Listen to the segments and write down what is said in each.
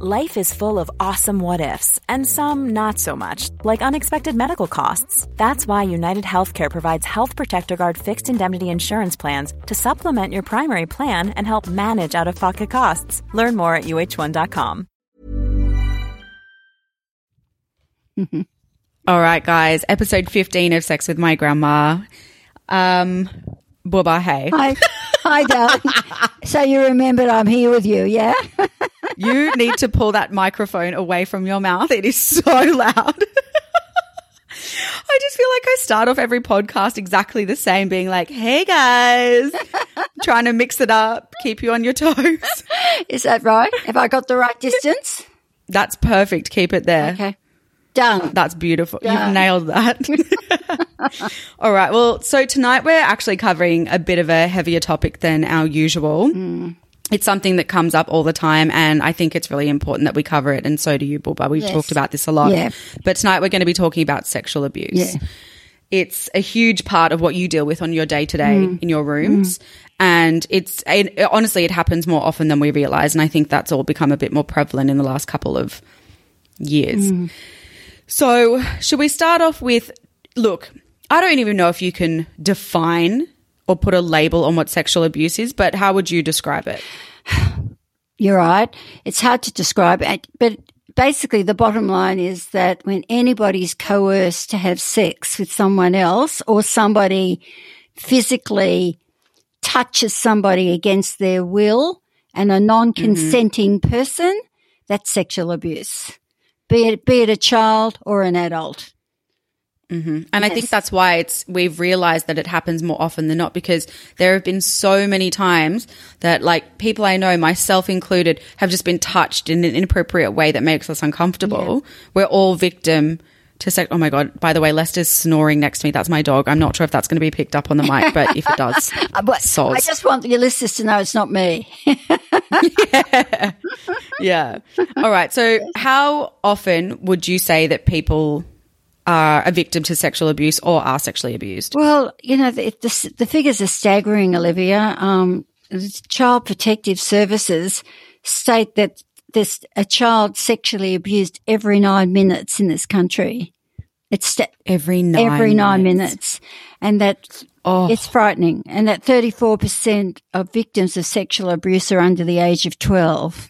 Life is full of awesome what ifs, and some not so much, like unexpected medical costs. That's why United Healthcare provides Health Protector Guard fixed indemnity insurance plans to supplement your primary plan and help manage out of pocket costs. Learn more at uh1.com. All right, guys. Episode 15 of Sex with My Grandma. Um, Bubba, hey. Hi, hi, darling. so you remembered I'm here with you, yeah? you need to pull that microphone away from your mouth. It is so loud. I just feel like I start off every podcast exactly the same, being like, hey guys, trying to mix it up, keep you on your toes. Is that right? Have I got the right distance? That's perfect. Keep it there. Okay. Done. That's beautiful. Done. You've nailed that. All right. Well, so tonight we're actually covering a bit of a heavier topic than our usual. Mm. It's something that comes up all the time, and I think it's really important that we cover it. And so do you, Bulba. We've Yes. talked about this a lot. Yeah. But tonight we're going to be talking about sexual abuse. Yeah. It's a huge part of what you deal with on your day to day Mm. in your rooms. And it's it, honestly, it happens more often than we realize. And I think that's all become a bit more prevalent in the last couple of years. Mm. So, should we start off with look, I don't even know if you can define or put a label on what sexual abuse is, but how would you describe it? You're right. It's hard to describe, but basically, the bottom line is that when anybody's coerced to have sex with someone else or somebody physically touches somebody against their will and a non consenting mm-hmm. person, that's sexual abuse, be it, be it a child or an adult. And I think that's why it's we've realized that it happens more often than not because there have been so many times that like people I know, myself included, have just been touched in an inappropriate way that makes us uncomfortable. We're all victim to sex. Oh my god! By the way, Lester's snoring next to me. That's my dog. I'm not sure if that's going to be picked up on the mic, but if it does, Uh, But. I just want your listeners to know it's not me. yeah. All right. So, how often would you say that people are a victim to sexual abuse or are sexually abused? Well, you know, the, the, the figures are staggering, Olivia. Um, Child Protective Services state that there's a child sexually abused every nine minutes in this country. It's sta- Every nine every nine minutes. minutes. And that Oh. it's frightening. And that 34% of victims of sexual abuse are under the age of 12.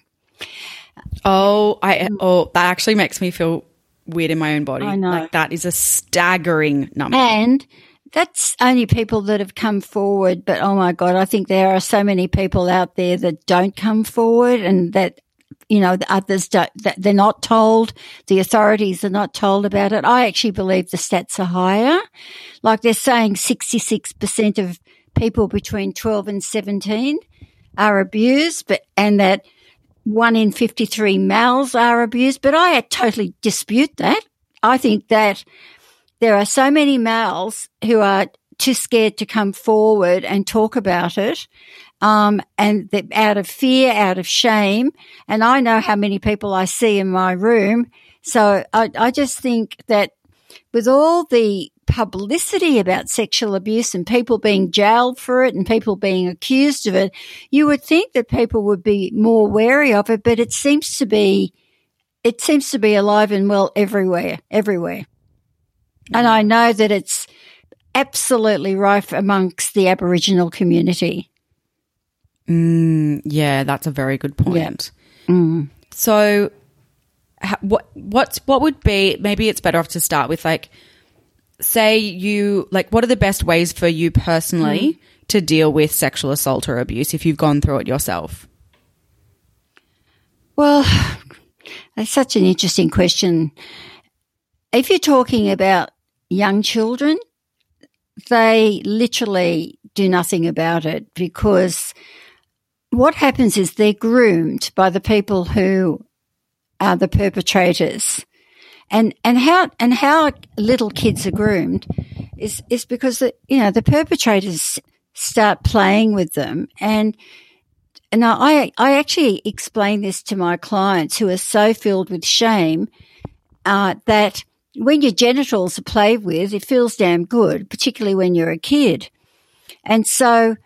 Oh, I oh that actually makes me feel weird in my own body. I know. Like that is a staggering number. And that's only people that have come forward. But oh my God, I think there are so many people out there that don't come forward and that, you know, the others don't, that they're not told. The authorities are not told about it. I actually believe the stats are higher. Like they're saying 66% of people between 12 and 17 are abused, but, and that one in 53 males are abused. But I totally dispute that. I think that there are so many males who are too scared to come forward and talk about it. Um, and out of fear, out of shame. And I know how many people I see in my room. So I, I just think that with all the publicity about sexual abuse and people being jailed for it and people being accused of it, you would think that people would be more wary of it, but it seems to be, it seems to be alive and well everywhere, everywhere. And I know that it's absolutely rife amongst the Aboriginal community. Mm, yeah, that's a very good point. Mm. So, ha- what what's what would be maybe it's better off to start with like, say you like what are the best ways for you personally mm-hmm. to deal with sexual assault or abuse if you've gone through it yourself? Well, that's such an interesting question. If you're talking about young children, they literally do nothing about it because what happens is they're groomed by the people who are the perpetrators. And, and how, and how little kids are groomed is, is because the, you know, the perpetrators start playing with them and, and I, I actually explain this to my clients who are so filled with shame, uh, that when your genitals are played with, it feels damn good, particularly when you're a kid. And so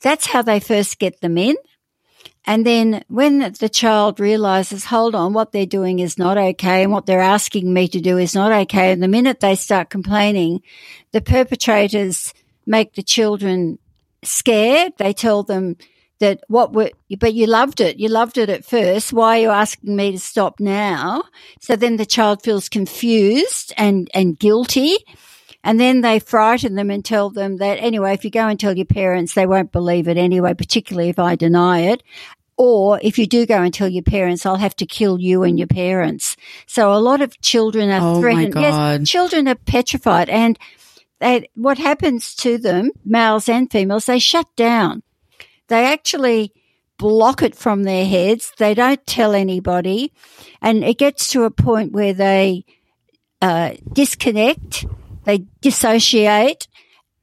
that's how they first get them in. And then when the child realizes, hold on, what they're doing is not okay and what they're asking me to do is not okay. And the minute they start complaining, the perpetrators make the children scared. They tell them that what were, but you loved it. You loved it at first. Why are you asking me to stop now? So then the child feels confused and, and guilty. And then they frighten them and tell them that anyway, if you go and tell your parents, they won't believe it anyway, particularly if I deny it. Or if you do go and tell your parents, I'll have to kill you and your parents. So a lot of children are Oh, threatened. Yes, children are petrified and they, what happens to them, males and females, they shut down. They actually block it from their heads. They don't tell anybody. And it gets to a point where they uh, disconnect, they dissociate,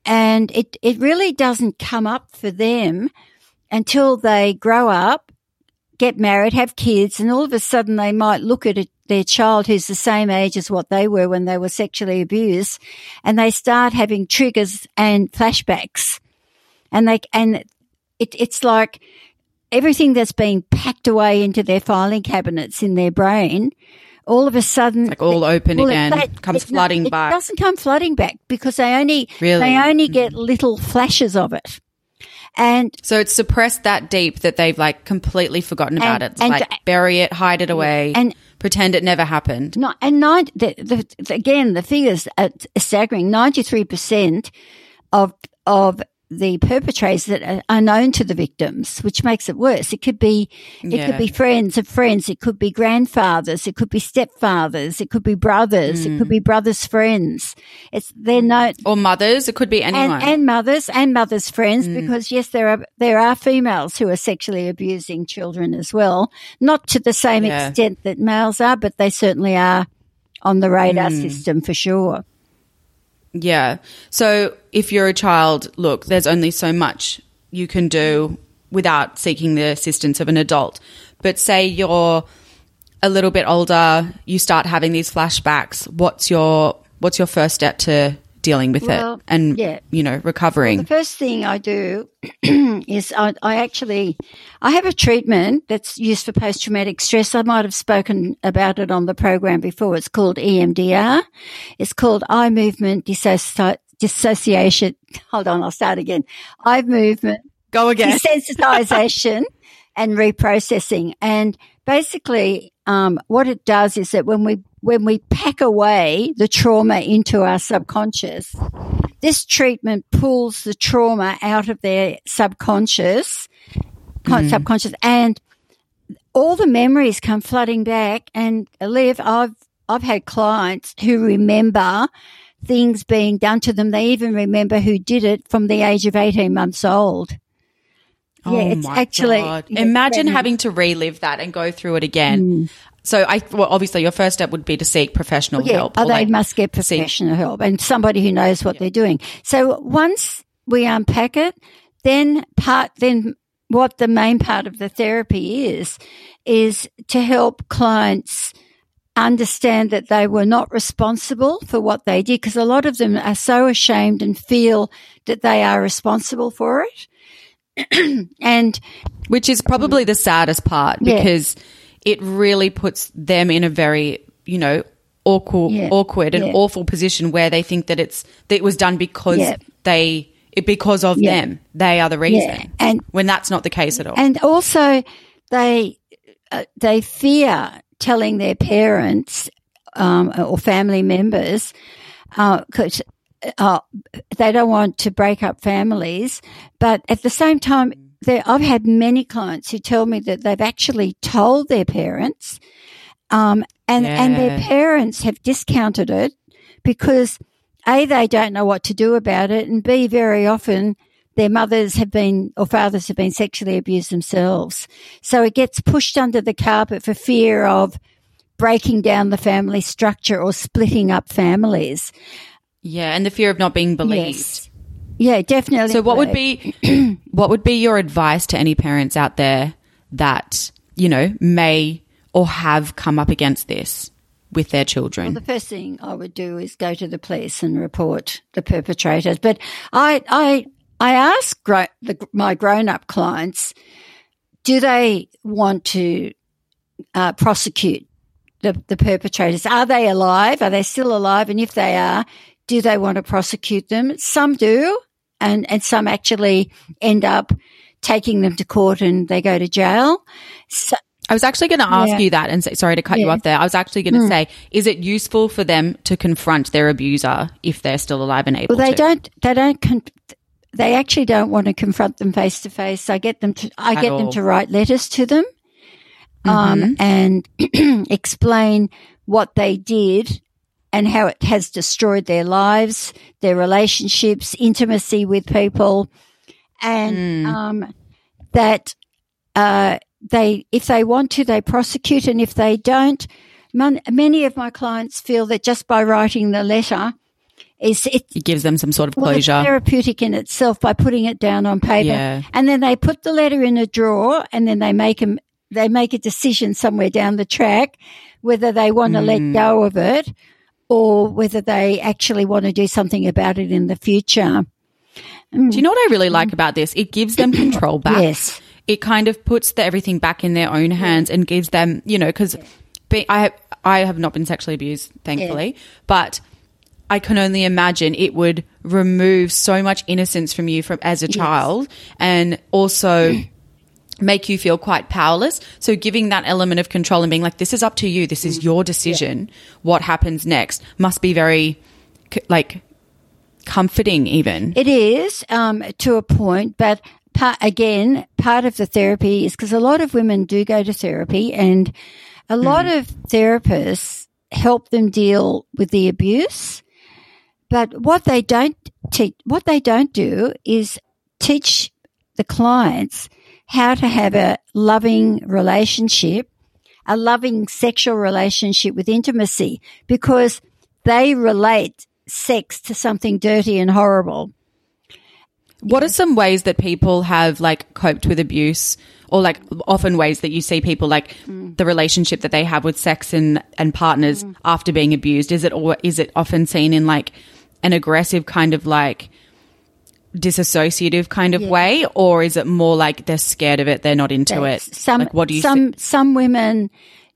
and it, it really doesn't come up for them until they grow up, get married, have kids, and all of a sudden they might look at it, their child who's the same age as what they were when they were sexually abused, and they start having triggers and flashbacks. And they, and it, it's like everything that's been packed away into their filing cabinets in their brain, all of a sudden, Like all open well, again, that- comes it- flooding it back. It doesn't come flooding back because they only Really? they only mm. get little flashes of it, and So it's suppressed that deep that they've like completely forgotten about And- it. And- like bury it, hide it away, and- pretend it never happened. not and nine the, the, the- again the figures are staggering. Ninety three percent of of the perpetrators that are, known to the victims, which makes it worse. It could be it Yeah. could be friends of friends. It could be grandfathers. It could be stepfathers. It could be brothers. It Mm. could be brothers' friends. It's they're known. Or mothers, it could be anyone. and, and mothers and mothers' friends, Mm. because yes, there are there are females who are sexually abusing children as well. Not to the same Yeah. extent that males are, but they certainly are on the radar Mm. system for sure. Yeah. So if you're a child, look, there's only so much you can do without seeking the assistance of an adult. But say you're a little bit older, you start having these flashbacks. What's your what's your first step to dealing with Well, it and yeah. you know recovering? The first thing I do is I, I actually I have a treatment that's used for post traumatic stress. I might have spoken about it on the program before. It's called EMDR. It's called eye movement dissoci- dissociation. Hold on, I'll start again. Eye movement Go again. desensitization and reprocessing. And basically, um, what it does is that when we when we pack away the trauma into our subconscious, this treatment pulls the trauma out of their subconscious, con- subconscious, and all the memories come flooding back. And Liv, I've I've had clients who remember things being done to them. They even remember who did it from the age of eighteen months old. Yeah, Oh it's my actually God. yeah, imagine yeah. having to relive that and go through it again. Mm. So I well, obviously your first step would be to seek professional yeah, help. oh, or, they like, must get seek- professional help and somebody who knows what they're doing. So once we unpack it, then part, then what the main part of the therapy is, is to help clients understand that they were not responsible for what they did because a lot of them are so ashamed and feel that they are responsible for it. and which is probably the saddest part Yeah. because it really puts them in a very you know awkward Yeah. awkward and Yeah. awful position where they think that it's that it was done because they it because of them they are the reason. And- when that's not the case at all And also, they uh, they fear telling their parents um, or family members because uh, they don't want to break up families. But at the same time, I've had many clients who tell me that they've actually told their parents, um, and and their parents have discounted it because a they don't know what to do about it, and b very often their mothers have been or fathers have been sexually abused themselves. So it gets pushed under the carpet for fear of breaking down the family structure or splitting up families. Yeah, and the fear of not being believed. Yes. Yeah, definitely. So what would be what would be your advice to any parents out there that, you know, may or have come up against this with their children? The first thing I would do is go to the police and report the perpetrators. But I, I, I ask gro- the, my grown-up clients, do they want to uh, prosecute the, the perpetrators? Are they alive? Are they still alive? And if they are, do they want to prosecute them? Some do, and, and some actually end up taking them to court and they go to jail. So, I was actually going to ask Yeah. you that and say, sorry to cut you off there. I was actually going to say, is it useful for them to confront their abuser if they're still alive and able Well, they to? don't. They don't. Con- they actually don't want to confront them face to face. I get them to. I At get all. them to write letters to them, um, and explain what they did and how it has destroyed their lives, their relationships, intimacy with people, and um, that uh, they, if they want to, they prosecute, and if they don't, mon- many of my clients feel that just by writing the letter is it it gives them some sort of well, it's closure. therapeutic in itself by putting it down on paper, Yeah. and then they put the letter in a drawer, and then they make them they make a decision somewhere down the track whether they want to Mm. let go of it or whether they actually want to do something about it in the future. Do you know what I really like about this? It gives them mm. control back. Yes. It kind of puts the, everything back in their own hands and gives them, you know, because I have, I have not been sexually abused, thankfully, but I can only imagine it would remove so much innocence from you from as a child and also make you feel quite powerless. So giving that element of control and being like, this is up to you. This is your decision. What happens next must be very like comforting even. It is um, to a point, but part, again, part of the therapy is because a lot of women do go to therapy, and a lot of therapists help them deal with the abuse. But what they don't teach, what they don't do is teach the clients how to have a loving relationship, a loving sexual relationship with intimacy, because they relate sex to something dirty and horrible. What are some ways that people have like coped with abuse or like often ways that you see people like mm. the relationship that they have with sex and, and partners mm. after being abused? Is it or is it often seen in like an aggressive kind of like disassociative kind of way or is it more like they're scared of it, they're not into it? Some like what do you some see? some women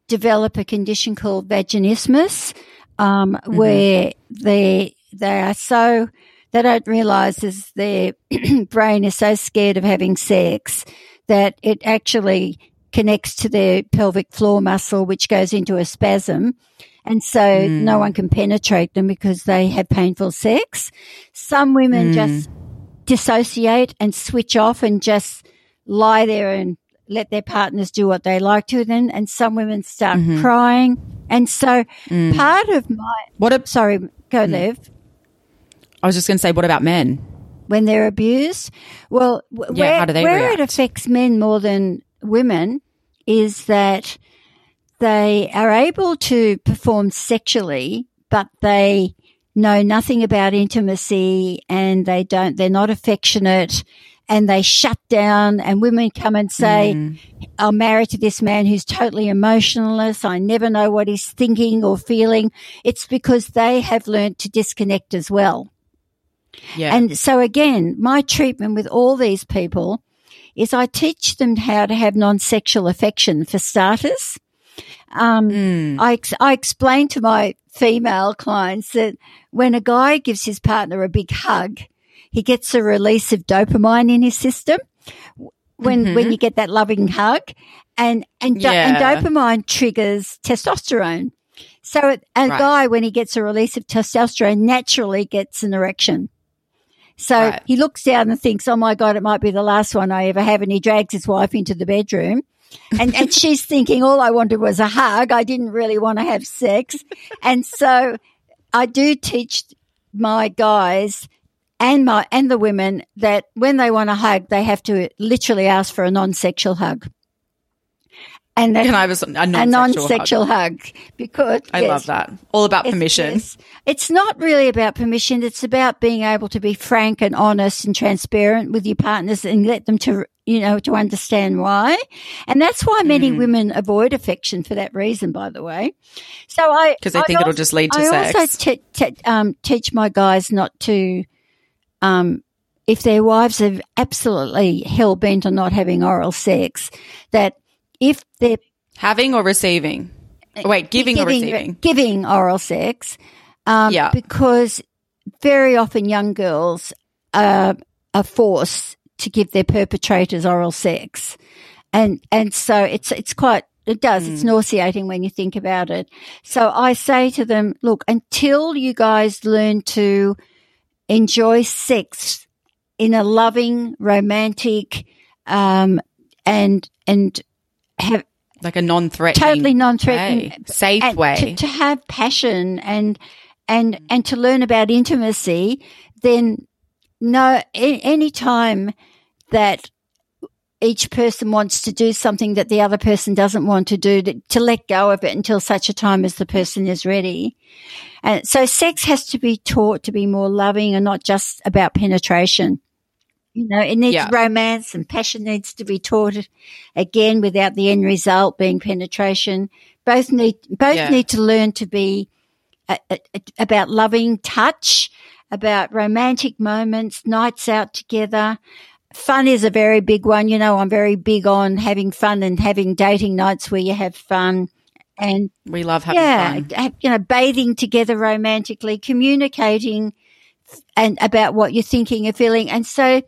develop a condition called vaginismus, um, Mm-hmm. where they they are so they don't realize is their brain is so scared of having sex that it actually connects to their pelvic floor muscle, which goes into a spasm. And so Mm. no one can penetrate them because they have painful sex. Some women Mm. just dissociate and switch off and just lie there and let their partners do what they like to them. And some women start Mm-hmm. crying. And so Mm. part of my, What a, sorry, go Mm. Lev, I was just going to say what about men? when they're abused. Well, w- Yeah, where, how do they where it affects men more than women is that they are able to perform sexually, but they know nothing about intimacy and they don't, they're not affectionate and they shut down and women come and say, Mm. I'm married to this man who's totally emotionless. I never know what he's thinking or feeling. It's because they have learned to disconnect as well. Yeah. And so again, my treatment with all these people is I teach them how to have non-sexual affection for starters. Um, Mm. I, I explain to my female clients that when a guy gives his partner a big hug, he gets a release of dopamine in his system when, when you get that loving hug and, and, do- and Mm-hmm. Dopamine triggers testosterone. So a Right. guy, when he gets a release of testosterone, naturally gets an erection. So Right. he looks down and thinks, "Oh my god, it might be the last one I ever have," and he drags his wife into the bedroom. And, and she's thinking, all I wanted was a hug. I didn't really want to have sex. And so I do teach my guys and my, and the women that when they want a hug, they have to literally ask for a non-sexual hug. And that, Can I have a, a non-sexual a non-sexual hug? hug, because I yes, love that. All about permission. It's, it's not really about permission. It's about being able to be frank and honest and transparent with your partners and let them to, you know, to understand why. And that's why many Mm-hmm. women avoid affection for that reason, by the way. So I, Because they I think it'll just lead to I sex. also te- te- um, teach my guys not to, um, if their wives are absolutely hell bent on not having oral sex, that if they're Having or receiving? Wait, giving, or receiving? Giving oral sex. Um, Yeah. Because very often young girls uh, are forced to give their perpetrators oral sex. And, and so it's, it's quite, it does. It's nauseating when you think about it. So I say to them, look, until you guys learn to enjoy sex in a loving, romantic, um, and, and have, Like a non-threatening, totally non-threatening, way. safe way. To, to have passion and and and to learn about intimacy, then no, any time that each person wants to do something that the other person doesn't want to do, to, to let go of it until such a time as the person is ready. And so sex has to be taught to be more loving and not just about penetration. You know, it needs Yeah. romance and passion needs to be taught again without the end result being penetration. Both need, both Yeah. need to learn to be uh, uh, about loving touch, about romantic moments, nights out together. Fun is a very big one. You know, I'm very big on having fun and having dating nights where you have fun and we love having yeah, fun. you know, bathing together romantically, communicating and about what you're thinking and feeling. And so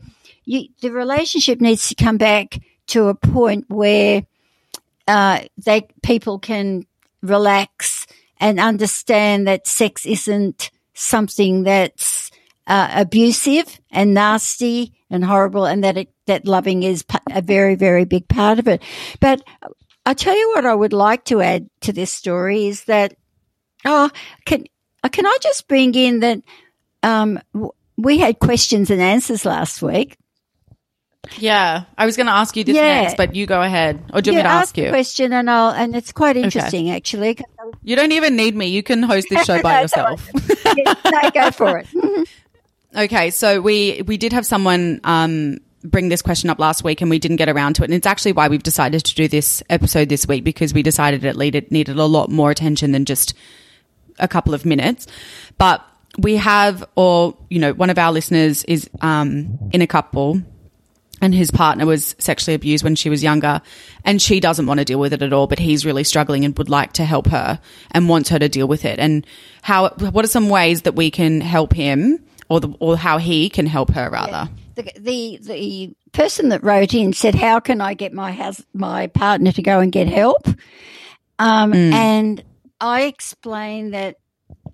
you, the relationship needs to come back to a point where, uh, they, people can relax and understand that sex isn't something that's, uh, abusive and nasty and horrible and that it, that loving is a very, very big part of it. But I tell you what I would like to add to this story is that oh can can I just bring in that um we had questions and answers last week. Yeah, I was going to ask you this Yeah. next, but you go ahead. Or do you want me to ask ask a you? question and I'll and it's quite interesting actually. I was- You don't even need me. You can host this show by all yourself. yeah, no, go for it. Okay, so we we did have someone um, bring this question up last week, and we didn't get around to it. And it's actually why we've decided to do this episode this week because we decided it needed needed a lot more attention than just a couple of minutes. But we have, or you know, one of our listeners is um, in a couple. And his partner was sexually abused when she was younger, and she doesn't want to deal with it at all. But he's really struggling and would like to help her and wants her to deal with it. And how? What are some ways that we can help him, or the, or how he can help her rather? The, the the person that wrote in said, "How can I get my hus- my partner to go and get help?" Um, And I explained that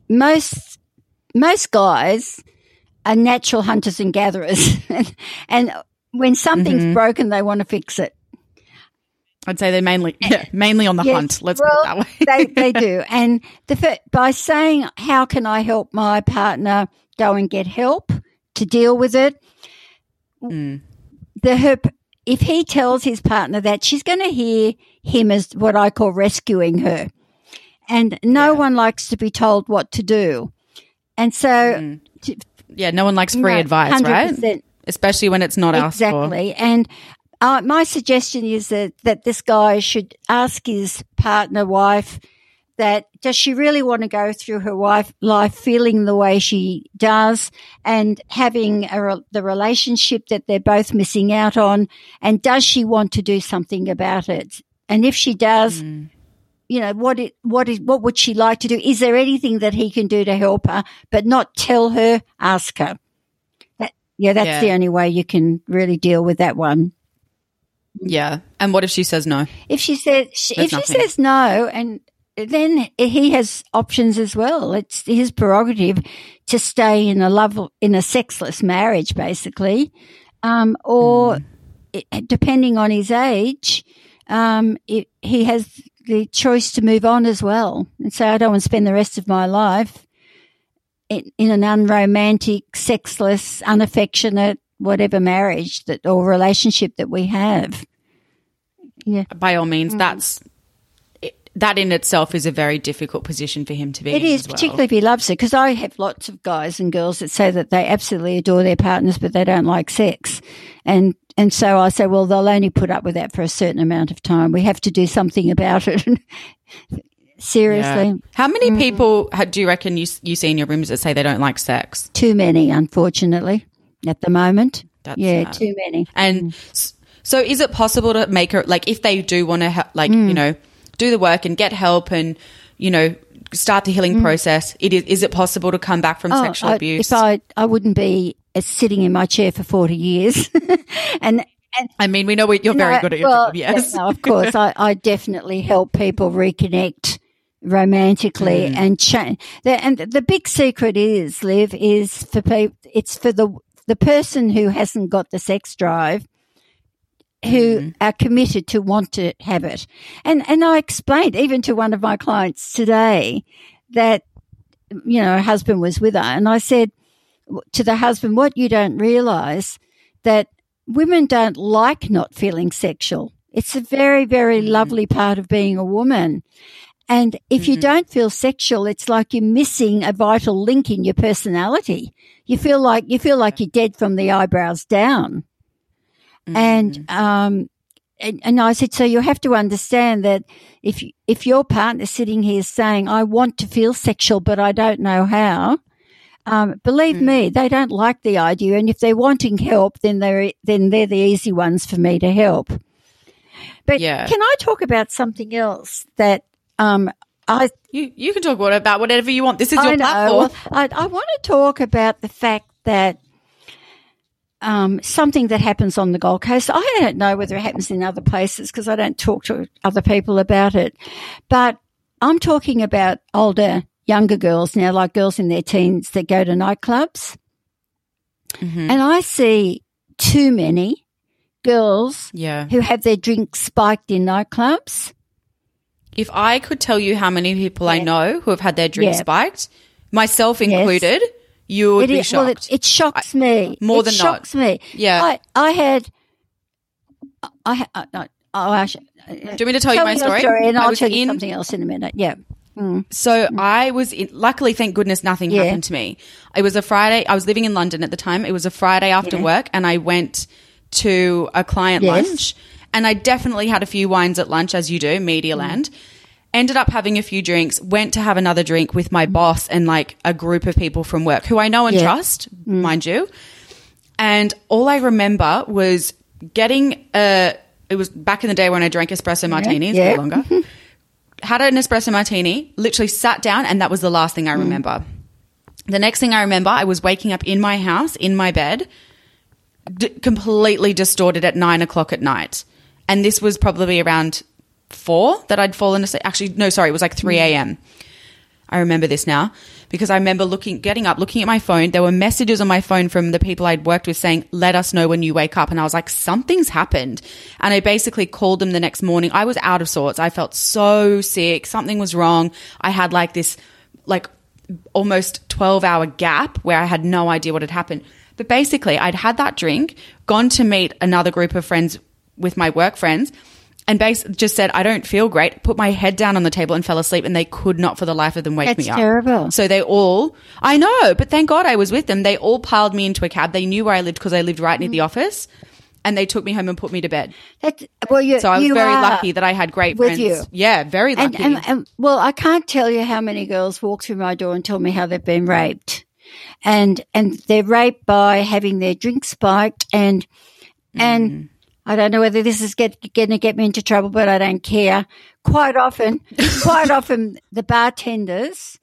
most most guys are natural hunters and gatherers, and when something's broken, they want to fix it. I'd say they're mainly yeah, mainly on the Yes, hunt. Let's well, put it that way. they, they do. And the by saying, how can I help my partner go and get help to deal with it? Mm. The her, if he tells his partner that, she's going to hear him as what I call rescuing her. And no one likes to be told what to do. And so, to- yeah, no one likes free no, advice, right? 100%. Especially when it's not asked for. Exactly. And uh, my suggestion is that, that this guy should ask his partner, wife, that does she really want to go through her wife life feeling the way she does and having a, re- the relationship that they're both missing out on? And does she want to do something about it? And if she does, you know, what it, what is, what would she like to do? Is there anything that he can do to help her, but not tell her, ask her? That, yeah, that's Yeah. the only way you can really deal with that one. Yeah. And what if she says no? If she says, if There's she says no, and then he has options as well. It's his prerogative to stay in a love, in a sexless marriage, basically, um, or it, depending on his age, um, it, he has the choice to move on as well and say, I don't want to spend the rest of my life in, in an unromantic, sexless, unaffectionate, whatever marriage that or relationship that we have. Yeah. by all means, mm. that's that in itself is a very difficult position for him to be. It is, well. particularly if he loves it, because I have lots of guys and girls that say that they absolutely adore their partners, but they don't like sex. And, and so I say, well, they'll only put up with that for a certain amount of time. We have to do something about it. Seriously. Yeah. How many Mm-hmm. people do you reckon you you see in your rooms that say they don't like sex? Too many, unfortunately, at the moment. That's yeah, sad. too many. And s- so, is it possible to make her like if they do want to ha- like Mm. you know do the work and get help and you know start the healing process? It is is it possible to come back from Mm. Oh, sexual I- abuse? If I, I wouldn't be uh, sitting in my chair for 40 years. and, and I mean, we know you're very No, good at your well, job. Yes. No, of course. I, I definitely help people reconnect romantically Mm. and change. And the big secret is, Liv, is for people, it's for the, the person who hasn't got the sex drive who Mm-hmm. are committed to want to have it. And, and I explained even to one of my clients today that, you know, her husband was with her and I said to the husband, what you don't realize that women don't like not feeling sexual. It's a very, very lovely part of being a woman. And if you don't feel sexual, it's like you're missing a vital link in your personality. You feel like, you feel like you're dead from the eyebrows down. And, um, and, and I said, so you have to understand that if, if your partner's sitting here saying, I want to feel sexual, but I don't know how, um, believe me, they don't like the idea. And if they're wanting help, then they're, then they're the easy ones for me to help. But Yeah. can I talk about something else that, um, I, you you can talk about whatever you want. This is I your know. platform. Well, I, I want to talk about the fact that um, something that happens on the Gold Coast. I don't know whether it happens in other places because I don't talk to other people about it. But I'm talking about older, younger girls now, like girls in their teens that go to nightclubs. Mhm. And I see too many girls Yeah. who have their drinks spiked in nightclubs. If I could tell you how many people I know who have had their drinks Yeah. spiked, myself Yes. You would It be is- shocked. Well, it, it shocks me. more it than not. me. Yeah. I, I had. I, I, I, oh, I should, uh, Do you want me to tell, you my story? your and I I'll tell you in- something else in a minute. Yeah. Mm. So mm. I was in, luckily, thank goodness, nothing Yeah. happened to me. It was a Friday. I was living in London at the time. It was a Friday after Yeah. work, and I went to a client Yes. lunch, and I definitely had a few wines at lunch, as you do, Media Land. Mm. Ended up having a few drinks. Went to have another drink with my boss and like a group of people from work who I know and Yeah. trust, mm. mind you. And all I remember was getting a. It was back in the day when I drank espresso martinis, yeah. no longer. Had an espresso martini, literally sat down, and that was the last thing I mm. remember. The next thing I remember, I was waking up in my house, in my bed, d- completely distorted at nine o'clock at night. And this was probably around four that I'd fallen asleep. Actually, no, sorry, it was like 3 mm. a.m. I remember this now because I remember looking, getting up, looking at my phone. There were messages on my phone from the people I'd worked with saying, let us know when you wake up. And I was like, something's happened. And I basically called them the next morning. I was out of sorts. I felt so sick. Something was wrong. I had like this, like almost 12 hour gap where I had no idea what had happened. But basically, I'd had that drink, gone to meet another group of friends with my work friends, and bas- just said, I don't feel great, put my head down on the table and fell asleep, and they could not for the life of them wake That's me up. terrible. So they all, I know, but thank God I was with them. They all piled me into a cab. They knew where I lived because I lived right near Mm. the office, and they took me home and put me to bed. That's, well, you, So I was very lucky that I had great with friends. you. Yeah, very And, lucky. and, and well, I can't tell you how many girls walk through my door and tell me how they've been raped, and and they're raped by having their drink spiked, and and I don't know whether this is get, going to get me into trouble, but I don't care. Quite often, quite often, the bartenders.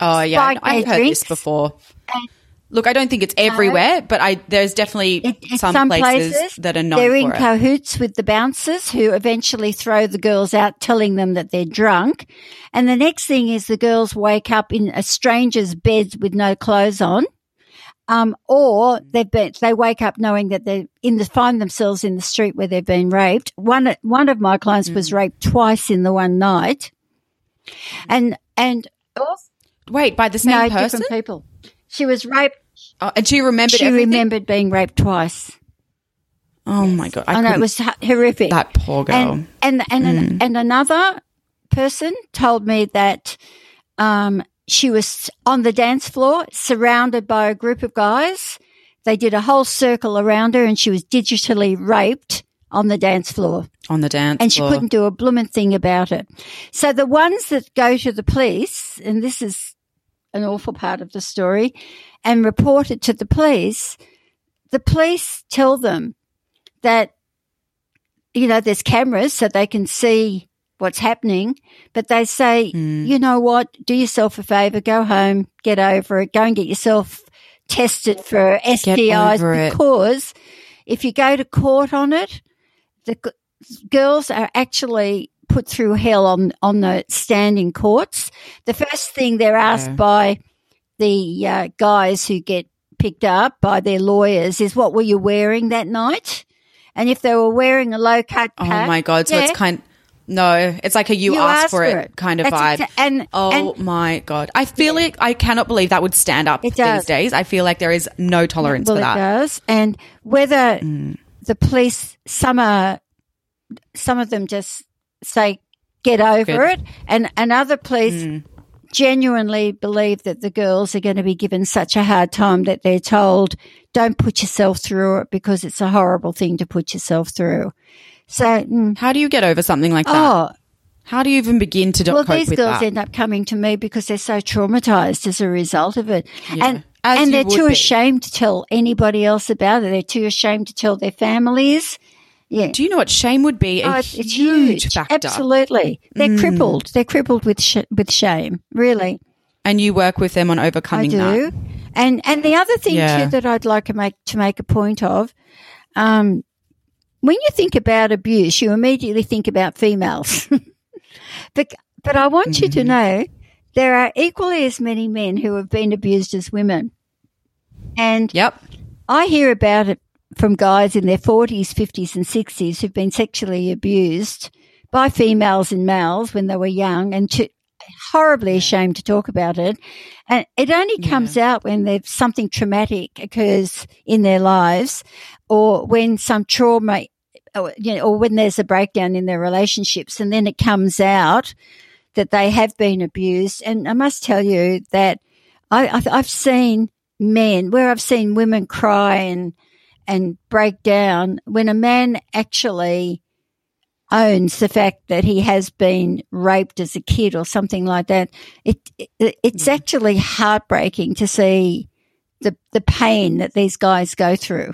Oh yeah, I've heard this before. Look, I don't think it's uh, everywhere, but I there's definitely in- in some, places, that are known they're in it. cahoots with the bouncers who eventually throw the girls out telling them that they're drunk and the next thing is the girls wake up in a stranger's bed with no clothes on um, or they've been, they wake up knowing that they're in the find themselves in the street where they've been raped one one of my clients Mm. was raped twice in the one night and and Wait, by the same no person, different people she was raped oh, and she remembered. she everything? remembered being raped twice Oh my god! I, I, know it was horrific. that poor girl. And and and, an, and another person told me that um, she was on the dance floor, surrounded by a group of guys. They did a whole circle around her, and she was digitally raped on the dance floor, on the dance and she floor. couldn't do a blooming thing about it. So the ones that go to the police, and this is an awful part of the story, and report it to the police, the police tell them that, you know, there's cameras so they can see what's happening, but they say, Hmm. you know what, do yourself a favor, go home, get over it, go and get yourself tested for STIs it. because if you go to court on it, the g- girls are actually put through hell on, on the standing courts. The first thing they're asked Yeah. by the uh, guys who get picked up by their lawyers is what were you wearing that night? And if they were wearing a low cut Oh my god! So yeah, it's kind. No, it's like a you, You asked asked for it, it. kind of That's vibe. exa- and- oh and- my god! I feel like I cannot believe that would stand up It these days. I feel like there is no tolerance well, for it that. does. And whether Mm. the police, some are, some of them just say, get over Good. Mm. it. And, and other police genuinely believe that the girls are going to be given such a hard time that they're told, don't put yourself through it because it's a horrible thing to put yourself through. So, mm, How do you get over something like that? oh, How do you even begin to well, these girls that? end up coming to me because they're so traumatized as a result of it, and As and they're too be. ashamed to tell anybody else about it. They're too ashamed to tell their families. Yeah, do you know what shame would be? A Oh, it's, huge, huge. factor. Mm. Absolutely, they're crippled. They're crippled with sh- with shame. Really, And you work with them on I overcoming do. that. And and the other thing Yeah. too that I'd like to make to make a point of, um, when you think about abuse, you immediately think about females. but but I want you to Mm-hmm. know there are equally as many men who have been abused as women, and Yep. I hear about it from guys in their 40s, 50s, and 60s who've been sexually abused by females and males when they were young and to, horribly ashamed to talk about it. And it only comes out when there's something traumatic occurs in their lives or when some trauma, or, you know, or when there's a breakdown in their relationships. And then it comes out that they have been abused. And I must tell you that I, I've, I've seen men where I've seen women cry and and break down when a man actually owns the fact that he has been raped as a kid or something like that. It, it it's mm. actually heartbreaking to see the the pain that these guys go through.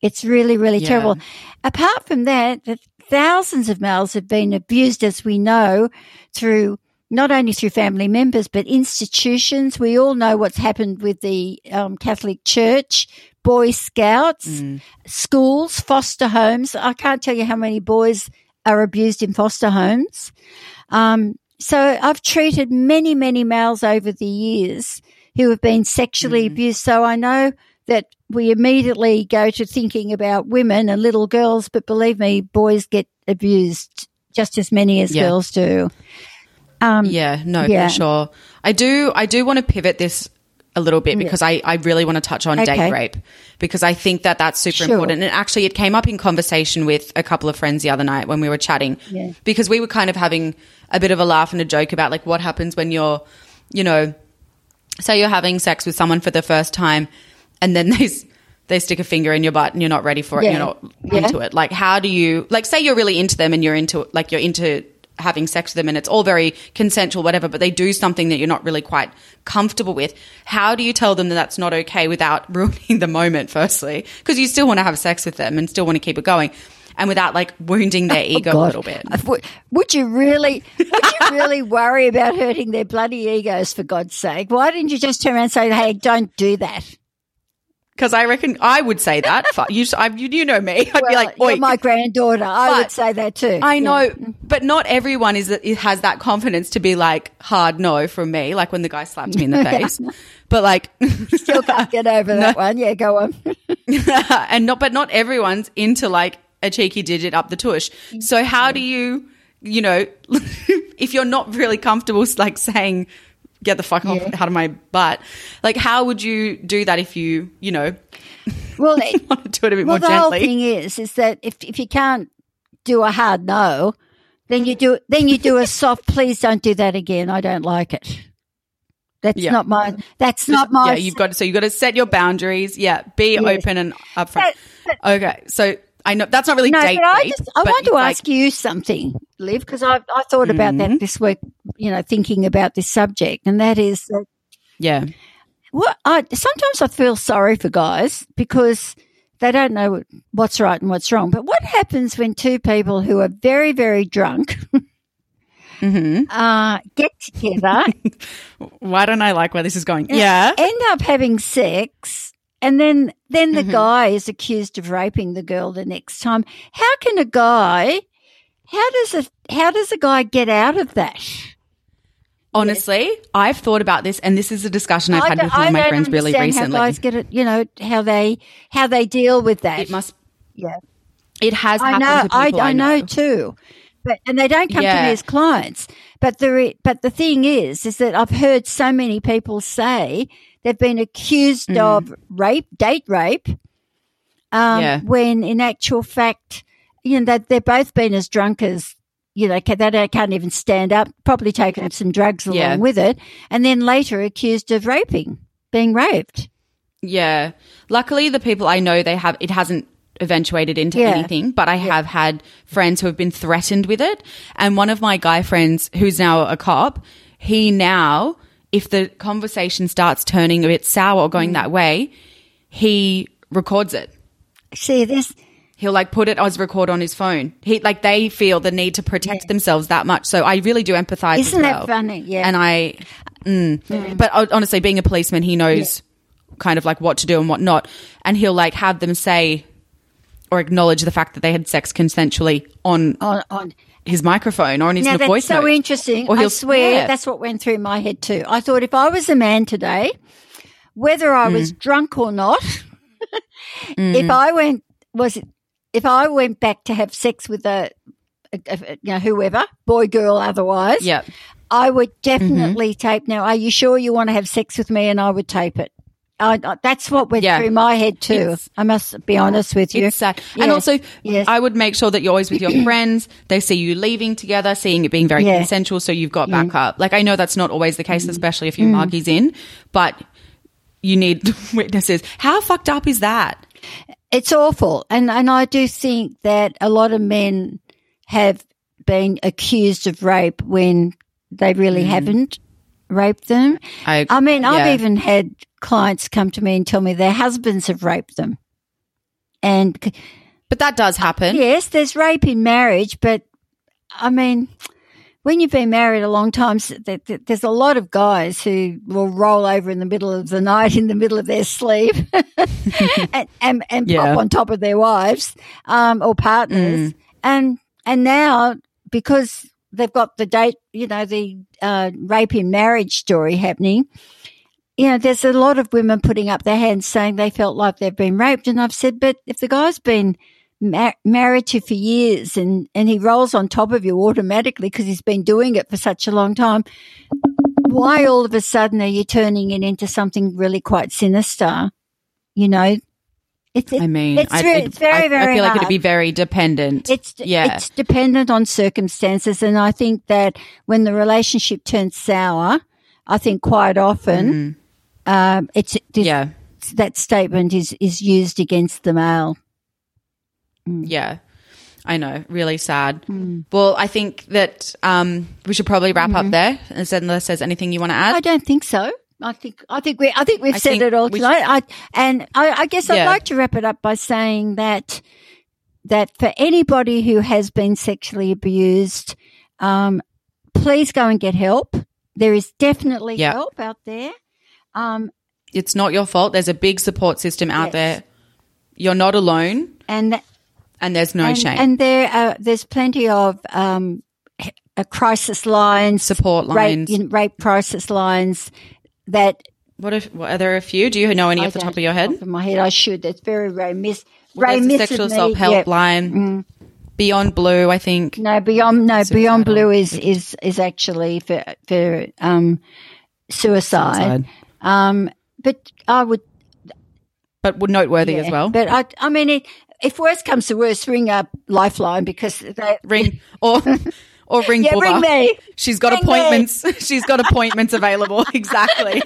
It's really, really Yeah. terrible. Apart from that, that thousands of males have been abused, as we know, through not only through family members but institutions. We all know what's happened with the um, Catholic Church, Boy Scouts, schools, foster homes. I can't tell you how many boys are abused in foster homes. Um, so I've treated many, many males over the years who have been sexually abused. So I know that we immediately go to thinking about women and little girls, but believe me, boys get abused just as many as Yeah. girls do. Um, Yeah, no, Yeah. for sure. I do I do want to pivot this a little bit because I, I really want to touch on Okay. date rape because I think that that's super Sure. important. And actually, it came up in conversation with a couple of friends the other night when we were chatting Yeah. because we were kind of having a bit of a laugh and a joke about like what happens when you're, you know, say you're having sex with someone for the first time and then they they stick a finger in your butt and you're not ready for it Yeah. you're not Yeah. into it like how do you like say you're really into them and you're into like you're into having sex with them and it's all very consensual whatever but they do something that you're not really quite comfortable with how do you tell them that that's not okay without ruining the moment firstly because you still want to have sex with them and still want to keep it going and without like wounding their ego a Oh, little bit Uh, Would, would you really, would you really worry about hurting their bloody egos for God's sake? Why didn't you just turn around and say, hey, don't do that? Because I reckon I would say that you, I, you know me I'd be Well, like you're Oi, my granddaughter. I would say that too. I Yeah. know, but not everyone is has that confidence to be like hard no from me, like when the guy slapped me in the face. but like, Still can't get over that one. Yeah, go on. and not, but not everyone's into like a cheeky digit up the tush. So how do you, you know, if you're not really comfortable, like saying get the fuck off out of my butt. Like, how would you do that if you, you know, Well, it, want to do it a bit well, more the whole thing is, is that if if you can't do a hard no, then you do then you do a soft. Please don't do that again. I don't like it. That's Yeah. not my. That's not my. yeah, you've got to, so you've got to set your boundaries. Yeah, be Yes. open and upfront. okay, so I know that's not really No, date but I just I but want to like- ask you something, Liv, because I I thought about Mm-hmm. that this week. You know, thinking about this subject, and that is that yeah, what I sometimes I feel sorry for guys because they don't know what's right and what's wrong. But what happens when two people who are very very drunk Mm-hmm. uh, get together, why don't I like where this is going? Yeah, end up having sex, and then then Mm-hmm. the guy is accused of raping the girl the next time? How can a guy? How does a how does a guy get out of that? Honestly, I've thought about this, and this is a discussion I've I had with one of my friends really recently. How guys get it, you know, how they how they deal with that. it must. yeah. It has I happened know, to I, people I I, know too, but and they don't come to me as clients. But the re, but the thing is, is that I've heard so many people say they've been accused of rape, date rape, um, Yeah. when in actual fact, you know, that they've both been as drunk as. You know, ca- they don't- can't even stand up, probably taken up some drugs along Yeah. with it, and then later accused of raping, being raped. Yeah. Luckily, the people I know, they have, it hasn't eventuated into Yeah. anything, but I have had friends who have been threatened with it. And one of my guy friends, who's now a cop, he now, if the conversation starts turning a bit sour or Mm. going that way, he records it. See, this, He'll like put it as record on his phone. He like they feel the need to protect themselves that much. So I really do empathize. Isn't that well. funny? Yeah. And I, mm, but uh, honestly, being a policeman, he knows kind of like what to do and what not, and he'll like have them say or acknowledge the fact that they had sex consensually on on, on his microphone or on his Now that's voice so note. interesting. Or I he'll- swear yeah. that's what went through my head too. I thought if I was a man today, whether I Mm. was drunk or not, if I went was if I went back to have sex with a, a, a- you know whoever boy girl otherwise, Yep. I would Mm-hmm. definitely tape. Now, are you sure you want to have sex with me? And I would tape it. I, I- that's what went Yeah. through my head too. It's- I must be honest with you. Yes. And also, Yes. I would make sure that you're always with your friends. They see you leaving together, seeing it being very Yeah. consensual, so you've got backup. Like, I know that's not always the Mm. case, especially if your Margie's in, but you need witnesses. How fucked up is that? It's awful. And, and I do think that a lot of men have been accused of rape when they really mm. haven't raped them. I- I mean, yeah. I've even had clients come to me and tell me their husbands have raped them. And But that does happen. yes, there's rape in marriage, but I mean, when you've been married a long time, s- th- th- there's a lot of guys who will roll over in the middle of the night in the middle of their sleep and, and, and Yeah. pop on top of their wives um, or partners. And and now because they've got the date, you know, the uh, rape in marriage story happening. You know, there's a lot of women putting up their hands saying they felt like they've been raped, and I've said, but if the guy's been ma- married to you for years and and he rolls on top of you automatically because he's been doing it for such a long time, why all of a sudden are you turning it into something really quite sinister? You know, it's, I mean, it's, I, it's very I, very I feel like it'd be very dependent. It's yeah. it's dependent on circumstances, and I think that when the relationship turns sour, I think quite often um, it's this, yeah. that statement is is used against the male. Yeah. I know, really sad. Well, I think that um, we should probably wrap up there. Unless there's anything you want to add. I don't think so. I think I think we I think we've I said think it all tonight. I, and I, I guess I'd like to wrap it up by saying that that for anybody who has been sexually abused, um, please go and get help. There is definitely Yeah. help out there. Um, it's not your fault. There's a big support system out Yes. there. You're not alone, and that, and there's no and, shame. and there are, there's plenty of um, h- uh, crisis lines, Support rape, lines. you know, rape crisis lines that what if? What, are there a few? Do you know any I off the top of your head? Off of my head, I should. That's very Ray miss. Well, Ray there's the miss sexual of me. assault Yeah. Mm. Beyond Blue. I think. No, beyond no Suicidal. beyond blue is is is actually for for um suicide. Um, but I would, But would noteworthy yeah, as well. But I, I mean, it, if worst comes to worst, ring up Lifeline because they ring or or ring Yeah, Bubba. ring me. She's got Ring me. appointments. She's got appointments available. Exactly.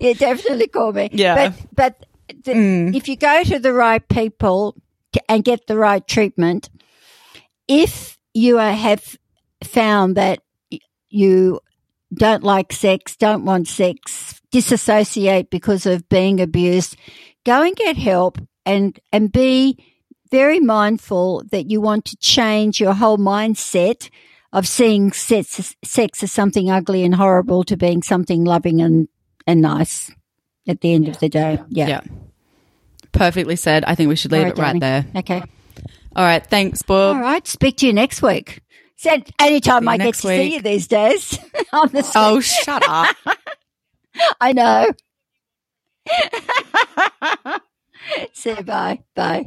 yeah, definitely call me. Yeah. But, but the, mm. if you go to the right people and get the right treatment, if you are, have found that you don't like sex, don't want sex, disassociate because of being abused, go and get help and, and be very mindful that you want to change your whole mindset of seeing sex, sex as something ugly and horrible to being something loving and, and nice at the end of the day. Yeah. Yeah. Perfectly said. I think we should leave All it right darling. there. Okay. All right. Thanks, Bob. All right. Speak to you next week. Said anytime I get next to see you these days. Oh, shut up. I know. Say. Bye. Bye.